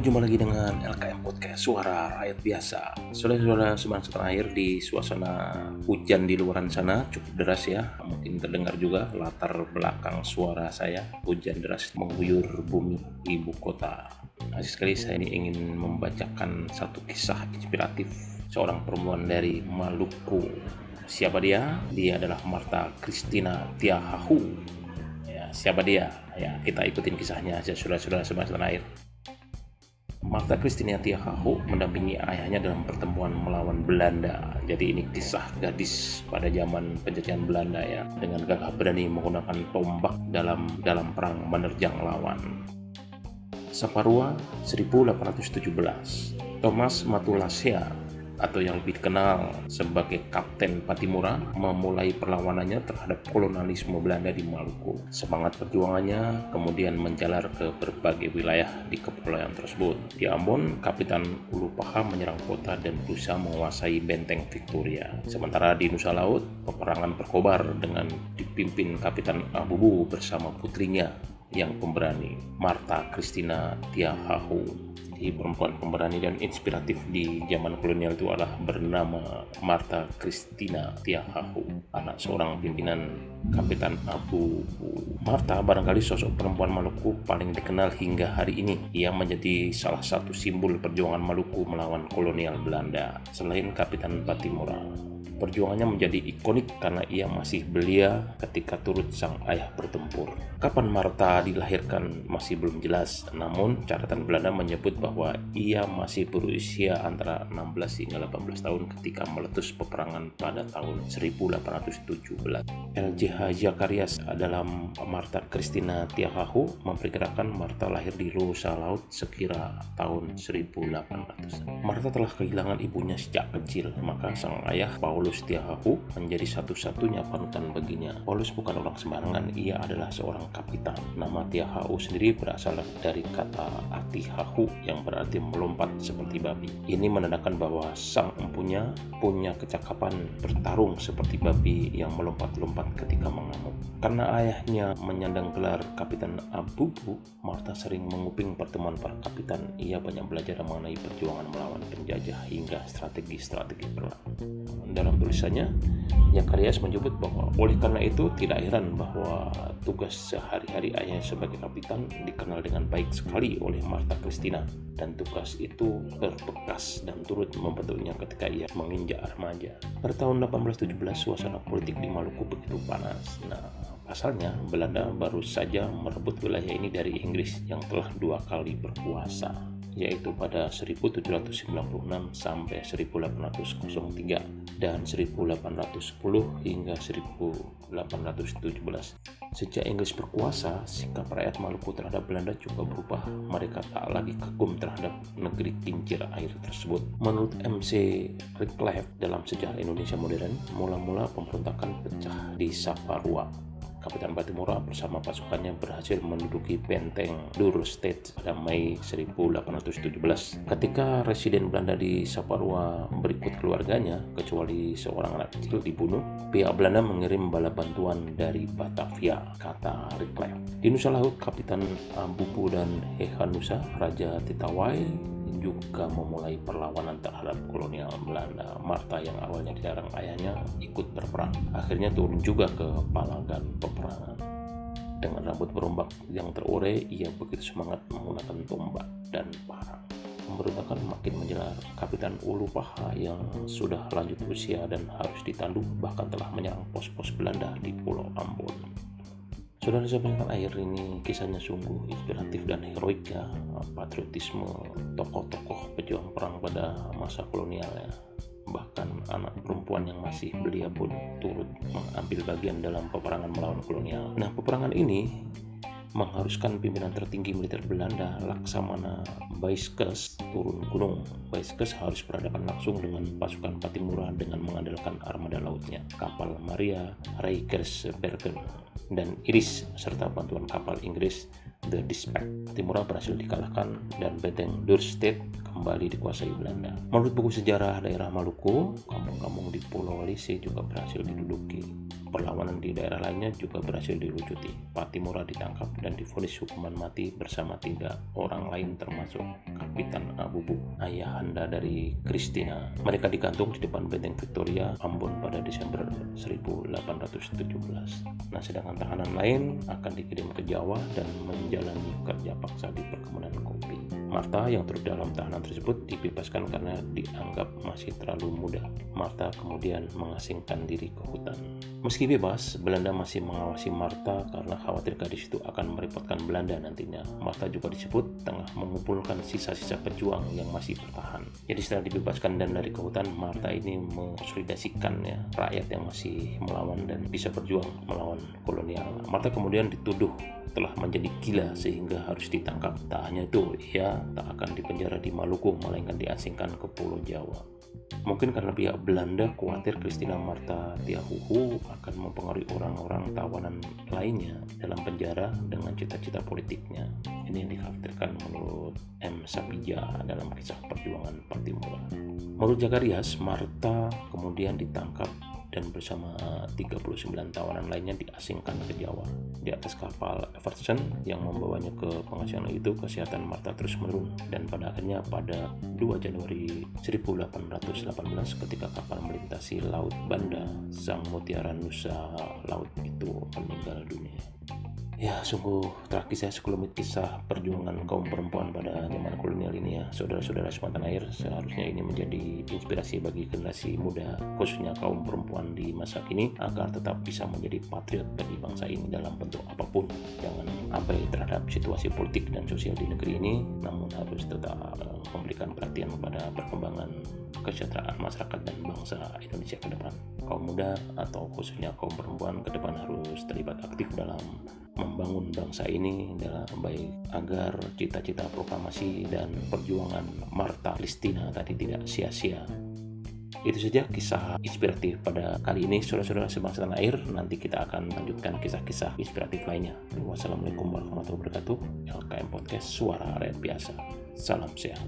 jumpa lagi dengan LKM Podcast Suara Rakyat Biasa. Saudara-saudara semangat terakhir di suasana hujan di luaran sana. Cukup deras ya Mungkin terdengar juga latar belakang suara saya. Hujan deras mengguyur bumi ibu kota. Aziz sekali saya ini ingin membacakan satu kisah inspiratif Seorang perempuan dari Maluku. Siapa dia? Dia adalah Marta Christina Tiahahu ya, Siapa dia? Ya, kita ikutin kisahnya aja saudara-saudara semangat terakhir Marta Christina Tiahahu mendampingi ayahnya dalam pertemuan melawan Belanda. Jadi ini kisah gadis pada zaman penjajahan Belanda ya, dengan gagah berani menggunakan tombak dalam dalam perang menerjang lawan. Saparua 1817 Thomas Matulasea atau yang lebih dikenal sebagai Kapten Patimura memulai perlawanannya terhadap kolonialisme Belanda di Maluku. Semangat perjuangannya kemudian menjalar ke berbagai wilayah di kepulauan tersebut. Di Ambon, Kapitan Ulupaha menyerang kota dan berusaha menguasai benteng Victoria. Sementara di Nusa Laut, peperangan berkobar dengan dipimpin Kapitan Abubu bersama putrinya yang pemberani, Marta Christina Tiahahu perempuan pemberani dan inspiratif di zaman kolonial itu adalah bernama Marta Christina Tiahahu, anak seorang pimpinan Kapitan Abu Marta barangkali sosok perempuan Maluku paling dikenal hingga hari ini. Ia menjadi salah satu simbol perjuangan Maluku melawan kolonial Belanda selain Kapitan Patimura. Perjuangannya menjadi ikonik karena ia masih belia ketika turut sang ayah bertempur. Kapan Marta dilahirkan masih belum jelas, namun catatan Belanda menyebut bahwa ia masih berusia antara 16 hingga 18 tahun ketika meletus peperangan pada tahun 1817. LJH Zakarias dalam Marta Christina Tiahahu memperkirakan Marta lahir di Rusa Laut sekira tahun 1800. Marta telah kehilangan ibunya sejak kecil, maka sang ayah Paulus Paulus Tiahahu menjadi satu-satunya panutan baginya. Paulus bukan orang sembarangan, ia adalah seorang kapitan. Nama Tiahahu sendiri berasal dari kata Atihahu yang berarti melompat seperti babi. Ini menandakan bahwa sang empunya punya kecakapan bertarung seperti babi yang melompat-lompat ketika mengamuk. Karena ayahnya menyandang gelar Kapitan Abubu, Marta sering menguping pertemuan para kapitan. Ia banyak belajar mengenai perjuangan melawan penjajah hingga strategi-strategi perang. Dalam tulisannya, Yakarias menyebut bahwa oleh karena itu tidak heran bahwa tugas sehari-hari ayahnya sebagai kapitan dikenal dengan baik sekali oleh Marta Christina dan tugas itu berbekas dan turut membentuknya ketika ia menginjak remaja. Pada tahun 1817 suasana politik di Maluku begitu panas. Nah, pasalnya Belanda baru saja merebut wilayah ini dari Inggris yang telah dua kali berkuasa yaitu pada 1796 sampai 1803 dan 1810 hingga 1817. Sejak Inggris berkuasa, sikap rakyat Maluku terhadap Belanda juga berubah. Mereka tak lagi kagum terhadap negeri kincir air tersebut. Menurut MC Rickliff dalam sejarah Indonesia modern, mula-mula pemberontakan pecah di Saparua Kapitan Batimura bersama pasukannya berhasil menduduki benteng Dur State pada Mei 1817. Ketika residen Belanda di Saparua berikut keluarganya, kecuali seorang anak kecil dibunuh, pihak Belanda mengirim bala bantuan dari Batavia, kata Rickliff. Di Nusa Laut, Kapitan Ambupu dan Hehanusa, Raja Titawai, juga memulai perlawanan terhadap kolonial Belanda. Marta yang awalnya dilarang ayahnya ikut berperang. Akhirnya turun juga ke palagan peperangan. Dengan rambut berombak yang terurai, ia begitu semangat menggunakan tombak dan parang. Pemberontakan makin menjelar. Kapitan Ulupaha yang sudah lanjut usia dan harus ditandu bahkan telah menyerang pos-pos Belanda di Pulau Ambon. Saudara saudara air ini? Kisahnya sungguh inspiratif dan heroik ya. Patriotisme tokoh-tokoh pejuang perang pada masa kolonial ya. Bahkan anak perempuan yang masih belia pun turut mengambil bagian dalam peperangan melawan kolonial. Nah peperangan ini mengharuskan pimpinan tertinggi militer Belanda Laksamana Baiskes turun gunung. Baiskes harus berhadapan langsung dengan pasukan Patimura dengan mengandalkan armada lautnya, kapal Maria Rijkersbergen dan Iris serta bantuan kapal Inggris The Dispatch. Timura berhasil dikalahkan dan benteng Dorset kembali dikuasai Belanda. Menurut buku sejarah daerah Maluku, kampung-kampung di Pulau Walise juga berhasil diduduki. Perlawanan di daerah lainnya juga berhasil dilucuti. Patimura ditangkap dan difonis hukuman mati bersama tiga orang lain termasuk Kapitan Abubu, ayahanda dari Christina. Mereka digantung di depan benteng Victoria, Ambon pada Desember 1817. Nah, sedangkan tahanan lain akan dikirim ke Jawa dan menjalani kerja paksa di perkebunan kopi. Marta yang turut dalam tahanan tersebut dibebaskan karena dianggap masih terlalu muda. Marta kemudian mengasingkan diri ke hutan. Meski bebas, Belanda masih mengawasi Marta karena khawatir gadis itu akan merepotkan Belanda nantinya. Marta juga disebut tengah mengumpulkan sisa-sisa pejuang yang masih bertahan. Jadi setelah dibebaskan dan dari ke hutan, Marta ini mengonsolidasikan ya rakyat yang masih melawan dan bisa berjuang melawan kolonial. Marta kemudian dituduh telah menjadi gila sehingga harus ditangkap. Tak hanya itu, ia tak akan dipenjara di Maluku melainkan diasingkan ke Pulau Jawa. Mungkin karena pihak Belanda khawatir Christina Marta Tiahuhu akan mempengaruhi orang-orang tawanan lainnya dalam penjara dengan cita-cita politiknya. Ini yang dikhawatirkan menurut M. Sapija dalam kisah perjuangan Patimura. Menurut Jakarias, Marta kemudian ditangkap dan bersama 39 tawanan lainnya diasingkan ke Jawa. Di atas kapal Everson yang membawanya ke pengasihan itu, kesehatan Marta terus menurun dan pada akhirnya pada 2 Januari 1818 ketika kapal melintasi Laut Banda, Sang Mutiara Nusa Laut itu meninggal dunia. Ya, sungguh tragis ya sekelumit kisah perjuangan kaum perempuan pada zaman kolonial ini ya. Saudara-saudara Sumatera Air, seharusnya ini menjadi inspirasi bagi generasi muda, khususnya kaum perempuan di masa kini, agar tetap bisa menjadi patriot bagi bangsa ini dalam bentuk apa pun. Jangan abai terhadap situasi politik dan sosial di negeri ini, namun harus tetap eh, memberikan perhatian kepada perkembangan kesejahteraan masyarakat dan bangsa Indonesia ke depan. Kaum muda atau khususnya kaum perempuan ke depan harus terlibat aktif dalam membangun bangsa ini dalam baik agar cita-cita proklamasi dan perjuangan Marta Kristina tadi tidak sia-sia. Itu saja kisah inspiratif pada kali ini saudara-saudara sebangsa tanah air. Nanti kita akan lanjutkan kisah-kisah inspiratif lainnya. Wassalamualaikum warahmatullahi wabarakatuh. LKM Podcast Suara Rakyat Biasa. Salam sehat.